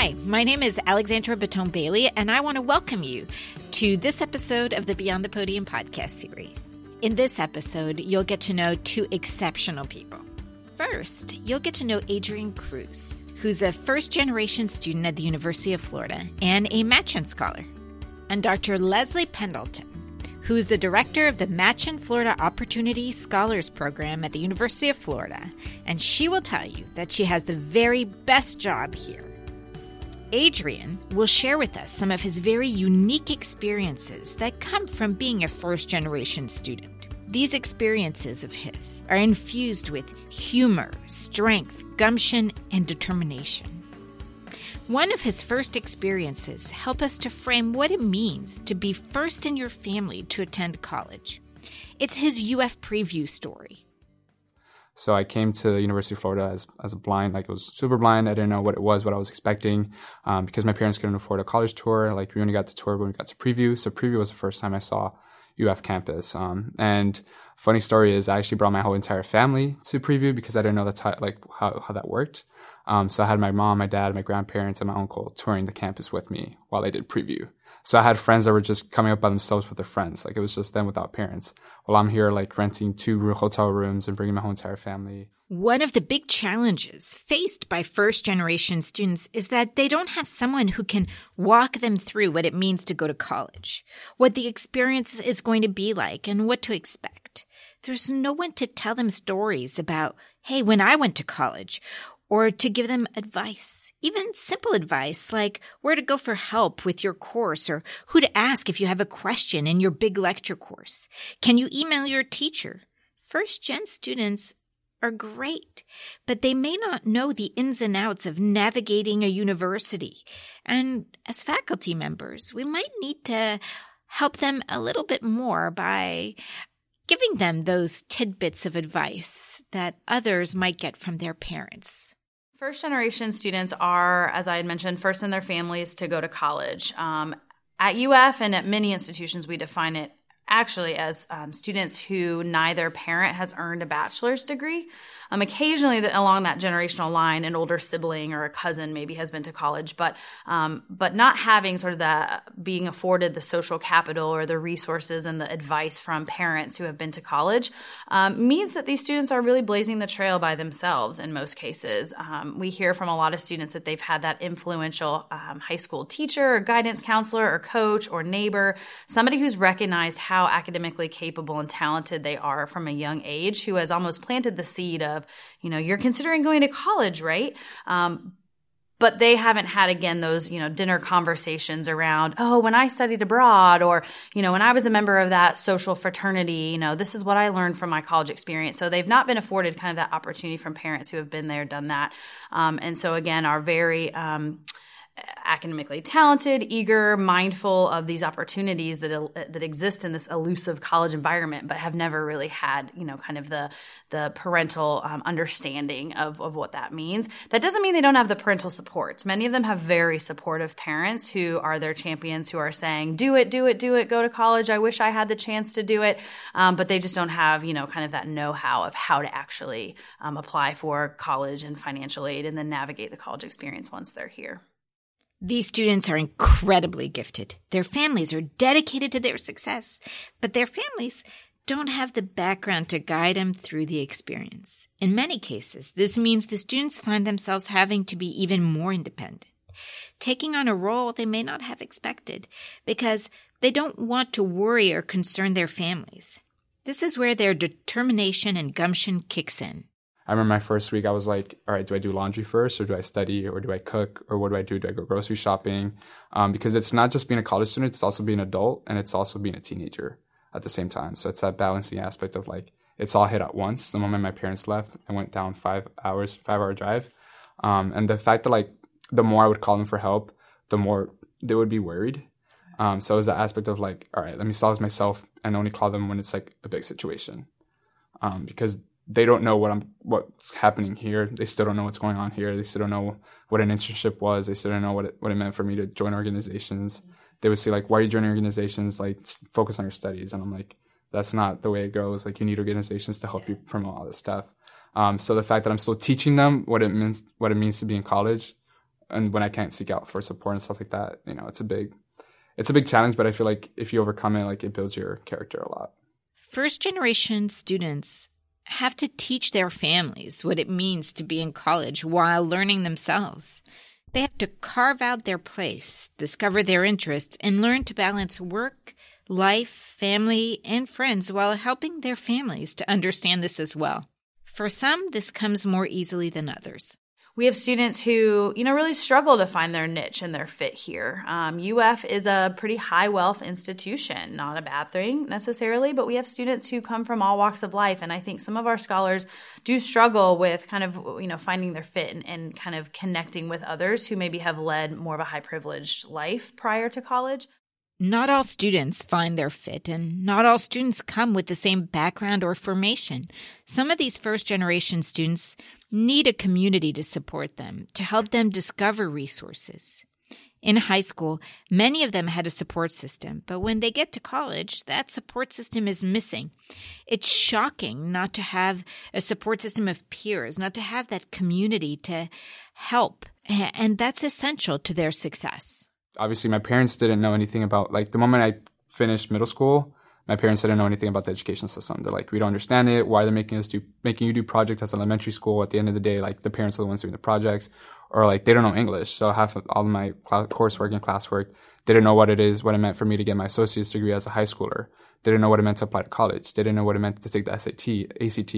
Hi, my name is Alexandra Bitton-Bailey, and I want to welcome you to this episode of the Beyond the Podium podcast series. In this episode, you'll get to know two exceptional people. First, you'll get to know Adrian Cruz, who's a first generation student at the University of Florida and a Machen Scholar, and Dr. Leslie Pendleton, who is the director of the Machen Florida Opportunity Scholars Program at the University of Florida, and she will tell you that she has the very best job here. Adrian will share with us some of his very unique experiences that come from being a first generation student. These experiences of his are infused with humor, strength, gumption, and determination. One of his first experiences help us to frame what it means to be first in your family to attend college. It's his UF preview story. So I came to the University of Florida as, as a blind, like it was super blind. I didn't know what it was, what I was expecting, um, because my parents couldn't afford a college tour. Like we only got to tour when we got to preview. So preview was the first time I saw UF campus. Um, and funny story is I actually brought my whole entire family to preview because I didn't know that's how, like how, how that worked. Um, so I had my mom, my dad, my grandparents, and my uncle touring the campus with me while I did preview. So I had friends that were just coming up by themselves with their friends. Like it was just them without parents. While I'm here, like renting two hotel rooms and bringing my whole entire family. One of the big challenges faced by first generation students is that they don't have someone who can walk them through what it means to go to college, what the experience is going to be like, and what to expect. There's no one to tell them stories about, hey, when I went to college, or to give them advice. Even simple advice like where to go for help with your course or who to ask if you have a question in your big lecture course. Can you email your teacher? First gen students are great, but they may not know the ins and outs of navigating a university. And as faculty members, we might need to help them a little bit more by giving them those tidbits of advice that others might get from their parents. First generation students are, as I had mentioned, first in their families to go to college. Um, at UF and at many institutions, we define it actually as um, students who neither parent has earned a bachelor's degree. Um, occasionally, the, along that generational line, an older sibling or a cousin maybe has been to college, but um, but not having sort of the being afforded the social capital or the resources and the advice from parents who have been to college um, means that these students are really blazing the trail by themselves in most cases. Um, we hear from a lot of students that they've had that influential um, high school teacher or guidance counselor or coach or neighbor, somebody who's recognized how academically capable and talented they are from a young age, who has almost planted the seed of of, you know, you're considering going to college, right? Um, but they haven't had again those you know dinner conversations around oh when i studied abroad or you know when i was a member of that social fraternity you know this is what i learned from my college experience so they've not been afforded kind of that opportunity from parents who have been there done that um, and so again are very um, academically talented, eager, mindful of these opportunities that that exist in this elusive college environment, but have never really had, you know, kind of the the parental um, understanding of of what that means. That doesn't mean they don't have the parental supports. Many of them have very supportive parents who are their champions, who are saying, "Do it, do it, do it. Go to college. I wish I had the chance to do it," um, but they just don't have, you know, kind of that know how of how to actually um, apply for college and financial aid, and then navigate the college experience once they're here. These students are incredibly gifted. Their families are dedicated to their success, but their families don't have the background to guide them through the experience. In many cases, this means the students find themselves having to be even more independent, taking on a role they may not have expected because they don't want to worry or concern their families. This is where their determination and gumption kicks in. I remember my first week, I was like, all right, do I do laundry first or do I study or do I cook or what do I do? Do I go grocery shopping? Um, because it's not just being a college student, it's also being an adult and it's also being a teenager at the same time. So it's that balancing aspect of like, it's all hit at once. The moment my parents left, I went down five hours, five hour drive. Um, and the fact that like, the more I would call them for help, the more they would be worried. Um, so it was the aspect of like, all right, let me solve myself and only call them when it's like a big situation. Um, because they don't know what I'm what's happening here. They still don't know what's going on here. They still don't know what an internship was. They still don't know what it, what it meant for me to join organizations. They would say like, "Why are you joining organizations? Like, focus on your studies." And I'm like, "That's not the way it goes. Like, you need organizations to help you promote all this stuff." Um, so the fact that I'm still teaching them what it means, what it means to be in college, and when I can't seek out for support and stuff like that, you know, it's a big it's a big challenge, but I feel like if you overcome it, like it builds your character a lot. First generation students have to teach their families what it means to be in college while learning themselves. They have to carve out their place, discover their interests, and learn to balance work, life, family, and friends while helping their families to understand this as well. For some, this comes more easily than others we have students who you know really struggle to find their niche and their fit here um, uf is a pretty high wealth institution not a bad thing necessarily but we have students who come from all walks of life and i think some of our scholars do struggle with kind of you know finding their fit and, and kind of connecting with others who maybe have led more of a high privileged life prior to college not all students find their fit, and not all students come with the same background or formation. Some of these first generation students need a community to support them, to help them discover resources. In high school, many of them had a support system, but when they get to college, that support system is missing. It's shocking not to have a support system of peers, not to have that community to help, and that's essential to their success obviously my parents didn't know anything about like the moment I finished middle school, my parents didn't know anything about the education system. They're like, we don't understand it. Why they're they making us do making you do projects as elementary school? At the end of the day, like the parents are the ones doing the projects, or like they don't know English. So half of all of my coursework and classwork, they didn't know what it is, what it meant for me to get my associate's degree as a high schooler. They didn't know what it meant to apply to college. They didn't know what it meant to take the SAT, ACT.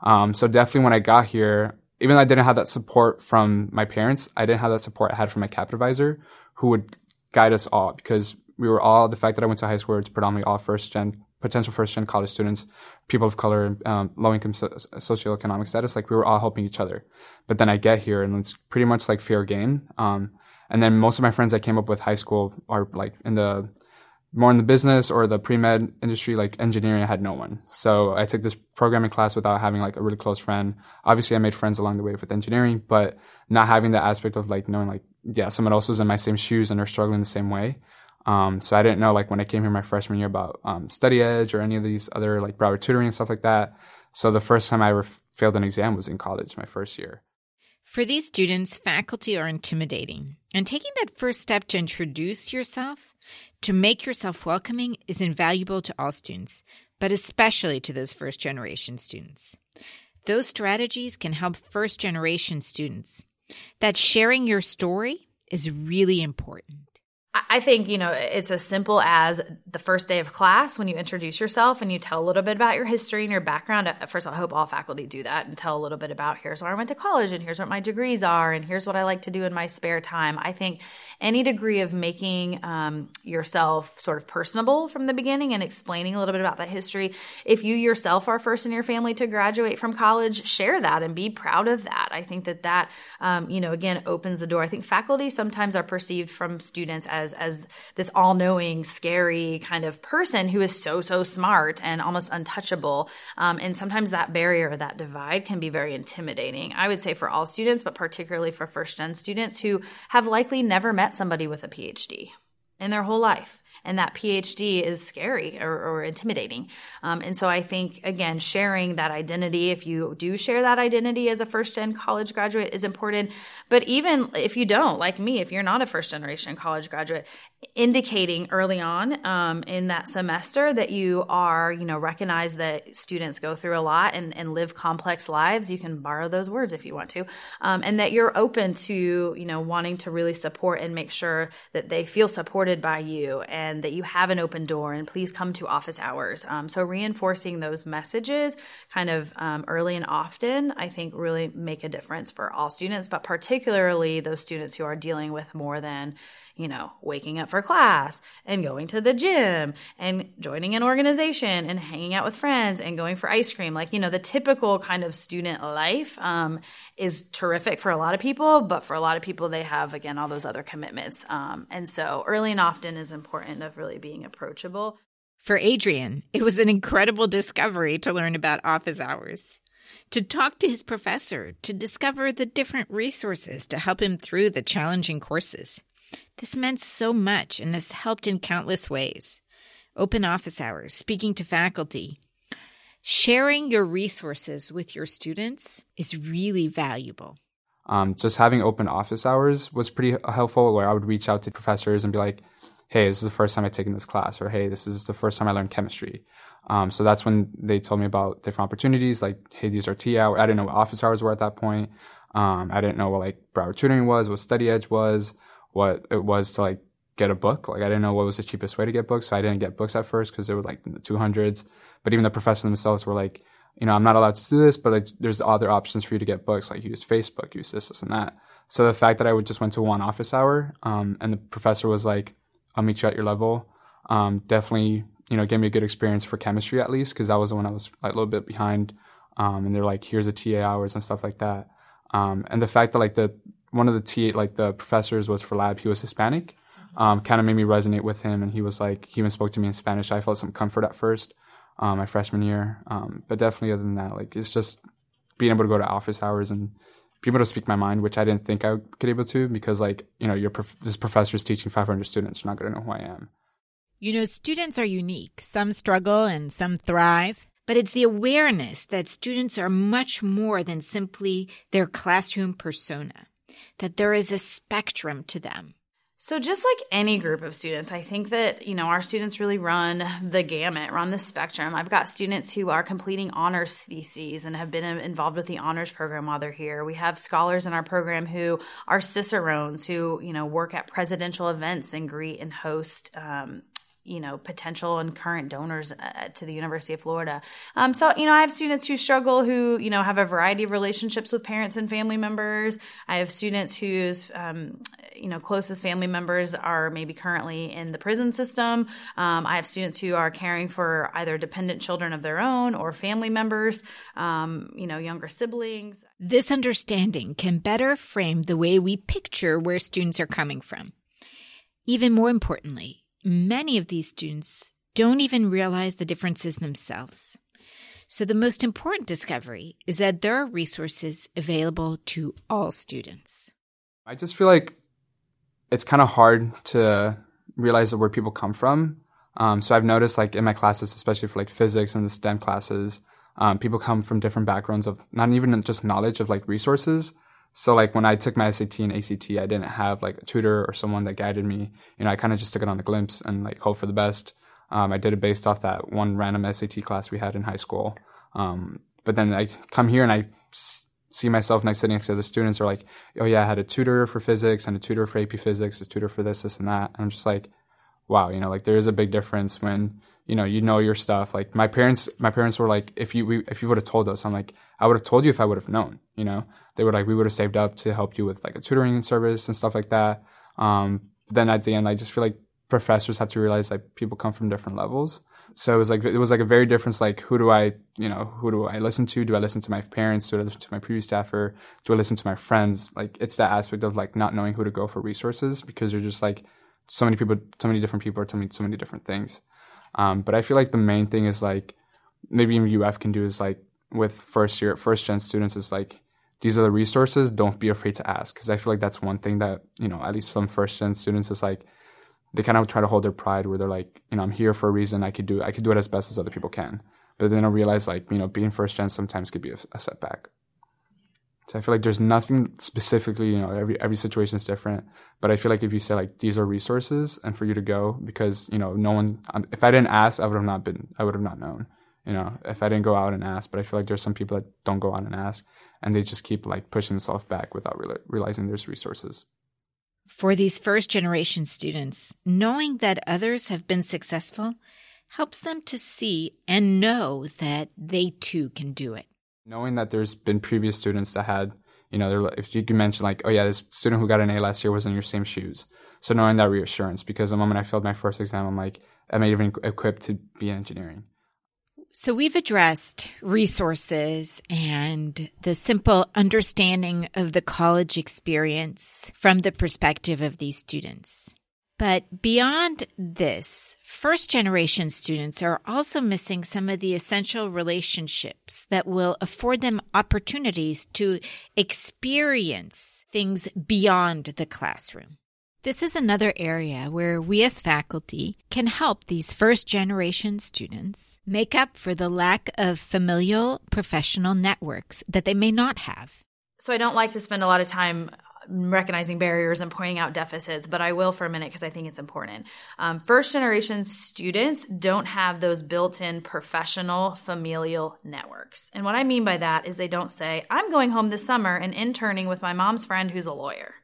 Um, so definitely when I got here, even though I didn't have that support from my parents, I didn't have that support I had from my CAP advisor, who would guide us all because we were all the fact that I went to high school, it's predominantly all first gen potential first gen college students, people of color, um, low income so- socioeconomic status. Like we were all helping each other. But then I get here and it's pretty much like fair game. Um, and then most of my friends I came up with high school are like in the more in the business or the pre med industry, like engineering. I had no one, so I took this programming class without having like a really close friend. Obviously, I made friends along the way with engineering, but not having the aspect of like knowing like yeah, someone else was in my same shoes and they're struggling the same way. Um, so I didn't know like when I came here my freshman year about um, Study Edge or any of these other like Broward tutoring and stuff like that. So the first time I ever failed an exam was in college, my first year. For these students, faculty are intimidating, and taking that first step to introduce yourself, to make yourself welcoming, is invaluable to all students, but especially to those first generation students. Those strategies can help first generation students that sharing your story is really important. I think, you know, it's as simple as the first day of class when you introduce yourself and you tell a little bit about your history and your background. First, of all, I hope all faculty do that and tell a little bit about here's where I went to college and here's what my degrees are and here's what I like to do in my spare time. I think any degree of making um, yourself sort of personable from the beginning and explaining a little bit about that history. If you yourself are first in your family to graduate from college, share that and be proud of that. I think that that, um, you know, again, opens the door. I think faculty sometimes are perceived from students as as as this all-knowing, scary kind of person who is so so smart and almost untouchable. Um, and sometimes that barrier, that divide, can be very intimidating. I would say for all students, but particularly for first gen students who have likely never met somebody with a PhD in their whole life and that PhD is scary or, or intimidating. Um, and so I think, again, sharing that identity, if you do share that identity as a first gen college graduate, is important. But even if you don't, like me, if you're not a first generation college graduate, indicating early on um, in that semester that you are, you know, recognize that students go through a lot and, and live complex lives. You can borrow those words if you want to, um, and that you're open to, you know, wanting to really support and make sure that they feel supported by you and that you have an open door. And please come to office hours. Um, so reinforcing those messages, kind of um, early and often, I think really make a difference for all students, but particularly those students who are dealing with more than you know, waking up for class and going to the gym and joining an organization and hanging out with friends and going for ice cream. Like, you know, the typical kind of student life um, is terrific for a lot of people, but for a lot of people, they have, again, all those other commitments. Um, and so early and often is important of really being approachable. For Adrian, it was an incredible discovery to learn about office hours to talk to his professor, to discover the different resources to help him through the challenging courses. This meant so much and has helped in countless ways. Open office hours, speaking to faculty, sharing your resources with your students is really valuable. Um, just having open office hours was pretty helpful where I would reach out to professors and be like, hey, this is the first time I've taken this class, or hey, this is the first time I learned chemistry. Um, so that's when they told me about different opportunities, like, hey, these are TA hours. I didn't know what office hours were at that point. Um, I didn't know what like Broward tutoring was, what Study Edge was, what it was to like get a book. Like I didn't know what was the cheapest way to get books, so I didn't get books at first because they were like in the two hundreds. But even the professors themselves were like, you know, I'm not allowed to do this, but like, there's other options for you to get books, like use Facebook, use this, this, and that. So the fact that I would just went to one office hour, um, and the professor was like, "I'll meet you at your level," um, definitely, you know, gave me a good experience for chemistry at least because that was the one I was like a little bit behind. Um, and they're like, "Here's the TA hours and stuff like that." Um, and the fact that like the one of the TA like the professors was for lab, he was Hispanic, um, kind of made me resonate with him, and he was like, he even spoke to me in Spanish. I felt some comfort at first um, my freshman year. Um, but definitely, other than that, like it's just being able to go to office hours and be able to speak my mind, which I didn't think I would get able to because, like, you know, your prof- this professor is teaching 500 students, you're not going to know who I am. You know, students are unique. Some struggle and some thrive. But it's the awareness that students are much more than simply their classroom persona, that there is a spectrum to them. So, just like any group of students, I think that, you know, our students really run the gamut, run the spectrum. I've got students who are completing honors theses and have been involved with the honors program while they're here. We have scholars in our program who are cicerones who, you know, work at presidential events and greet and host um, you know potential and current donors uh, to the University of Florida. Um, so you know I have students who struggle who you know have a variety of relationships with parents and family members. I have students whose um, you know closest family members are maybe currently in the prison system. Um, I have students who are caring for either dependent children of their own or family members. Um, you know younger siblings. This understanding can better frame the way we picture where students are coming from. Even more importantly many of these students don't even realize the differences themselves. So, the most important discovery is that there are resources available to all students. I just feel like it's kind of hard to realize where people come from. Um, so, I've noticed, like, in my classes, especially for like physics and the STEM classes, um, people come from different backgrounds of not even just knowledge of like resources, so like when I took my SAT and ACT, I didn't have like a tutor or someone that guided me. You know, I kind of just took it on a glimpse and like hope for the best. Um, I did it based off that one random SAT class we had in high school. Um, but then I come here and I see myself next sitting next to the students are like, oh yeah, I had a tutor for physics and a tutor for AP physics, a tutor for this, this, and that. And I'm just like, wow, you know, like there is a big difference when you know you know your stuff. Like my parents, my parents were like, if you we, if you would have told us, I'm like, I would have told you if I would have known. You know, they were like, we would have saved up to help you with like a tutoring service and stuff like that. Um, then at the end, I just feel like professors have to realize like people come from different levels. So it was like it was like a very different like who do I you know who do I listen to? Do I listen to my parents? Do I listen to my previous staffer? Do I listen to my friends? Like it's that aspect of like not knowing who to go for resources because you're just like so many people, so many different people are telling me so many different things. Um, but I feel like the main thing is like maybe UF can do is like with first year first gen students is like these are the resources. Don't be afraid to ask because I feel like that's one thing that you know at least some first gen students is like they kind of try to hold their pride where they're like you know I'm here for a reason. I could do I could do it as best as other people can. But then I realize like you know being first gen sometimes could be a, a setback. So I feel like there's nothing specifically, you know, every every situation is different. But I feel like if you say like these are resources and for you to go because you know no one, um, if I didn't ask, I would have not been, I would have not known. You know, if I didn't go out and ask. But I feel like there's some people that don't go out and ask, and they just keep like pushing themselves back without re- realizing there's resources. For these first generation students, knowing that others have been successful helps them to see and know that they too can do it. Knowing that there's been previous students that had, you know, if you can mention like, oh yeah, this student who got an A last year was in your same shoes. So knowing that reassurance, because the moment I failed my first exam, I'm like, am I even equipped to be in engineering? So we've addressed resources and the simple understanding of the college experience from the perspective of these students. But beyond this, first generation students are also missing some of the essential relationships that will afford them opportunities to experience things beyond the classroom. This is another area where we as faculty can help these first generation students make up for the lack of familial professional networks that they may not have. so I don't like to spend a lot of time recognizing barriers and pointing out deficits, but I will for a minute because I think it's important. Um, first generation students don't have those built in professional familial networks. And what I mean by that is they don't say, I'm going home this summer and interning with my mom's friend who's a lawyer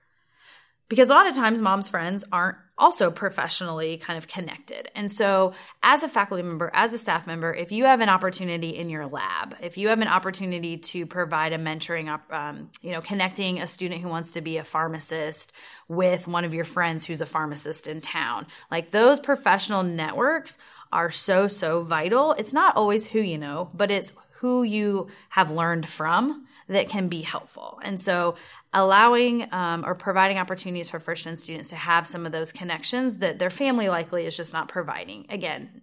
because a lot of times mom's friends aren't also professionally kind of connected. And so, as a faculty member, as a staff member, if you have an opportunity in your lab, if you have an opportunity to provide a mentoring, um, you know, connecting a student who wants to be a pharmacist with one of your friends who's a pharmacist in town, like those professional networks are so, so vital. It's not always who you know, but it's who you have learned from that can be helpful. And so allowing um, or providing opportunities for first gen students to have some of those connections that their family likely is just not providing. Again,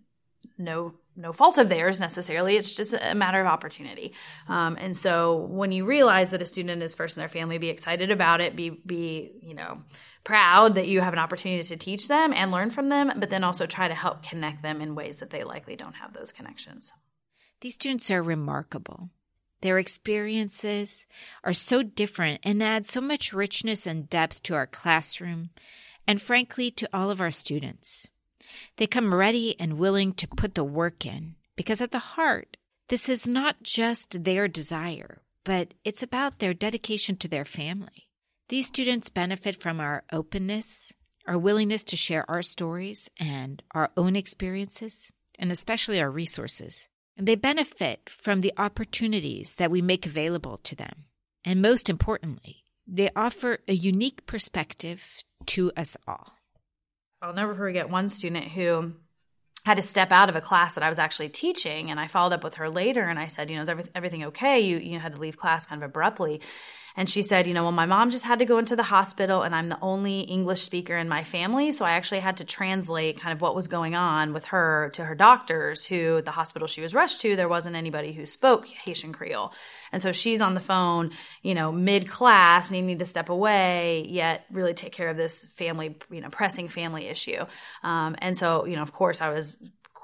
no no fault of theirs necessarily. It's just a matter of opportunity. Um, and so when you realize that a student is first in their family, be excited about it. Be be you know proud that you have an opportunity to teach them and learn from them, but then also try to help connect them in ways that they likely don't have those connections. These students are remarkable. Their experiences are so different and add so much richness and depth to our classroom and, frankly, to all of our students. They come ready and willing to put the work in because at the heart, this is not just their desire, but it's about their dedication to their family. These students benefit from our openness, our willingness to share our stories and our own experiences, and especially our resources. And they benefit from the opportunities that we make available to them. And most importantly, they offer a unique perspective to us all. I'll never forget one student who had to step out of a class that I was actually teaching, and I followed up with her later, and I said, "You know, is everything okay? You you had to leave class kind of abruptly." And she said, you know, well, my mom just had to go into the hospital and I'm the only English speaker in my family. So I actually had to translate kind of what was going on with her to her doctors, who the hospital she was rushed to, there wasn't anybody who spoke Haitian Creole. And so she's on the phone, you know, mid class, needing to step away, yet really take care of this family, you know, pressing family issue. Um, and so, you know, of course, I was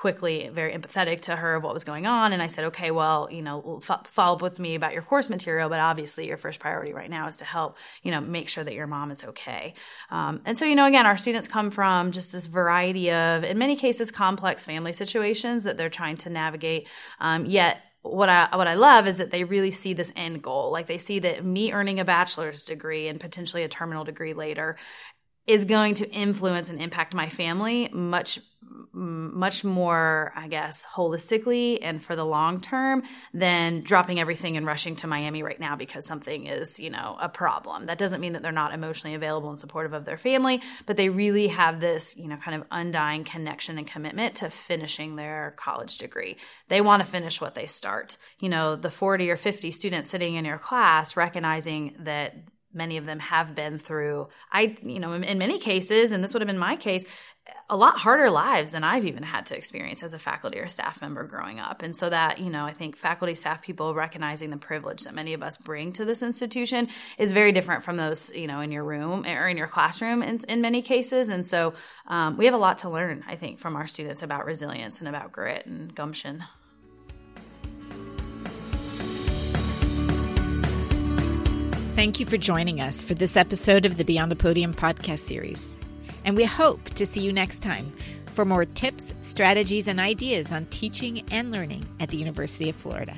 quickly very empathetic to her of what was going on. And i said okay well you know f- follow up with me about your course material but obviously your first priority right now is to help you know make sure that your mom is okay. Um, and so you know again our students come from just this variety of in many cases complex family situations that they're trying to navigate. Um, yet what I what I love is that they really see this end goal. Like they see that me earning a bachelor's degree and potentially a terminal degree later is going to influence and impact my family much much more i guess holistically and for the long term than dropping everything and rushing to miami right now because something is you know a problem. That doesn't mean that they're not emotionally available and supportive of their family but they really have this you know kind of undying connection and commitment to finishing their college degree. They want to finish what they start. You know the 40 or 50 students sitting in your class recognizing that many of them have been through i you know in, many cases and this would have been my case a lot harder lives than i've even had to experience as a faculty or staff member growing up. And so that you know i think faculty staff people recognizing the privilege that many of us bring to this institution is very different from those you know in your room or in your classroom in, in many cases. And so um, we have a lot to learn i think from our students about resilience and about grit and gumption. Thank you for joining us for this episode of the Beyond the Podium podcast series. And we hope to see you next time for more tips, strategies, and ideas on teaching and learning at the University of Florida.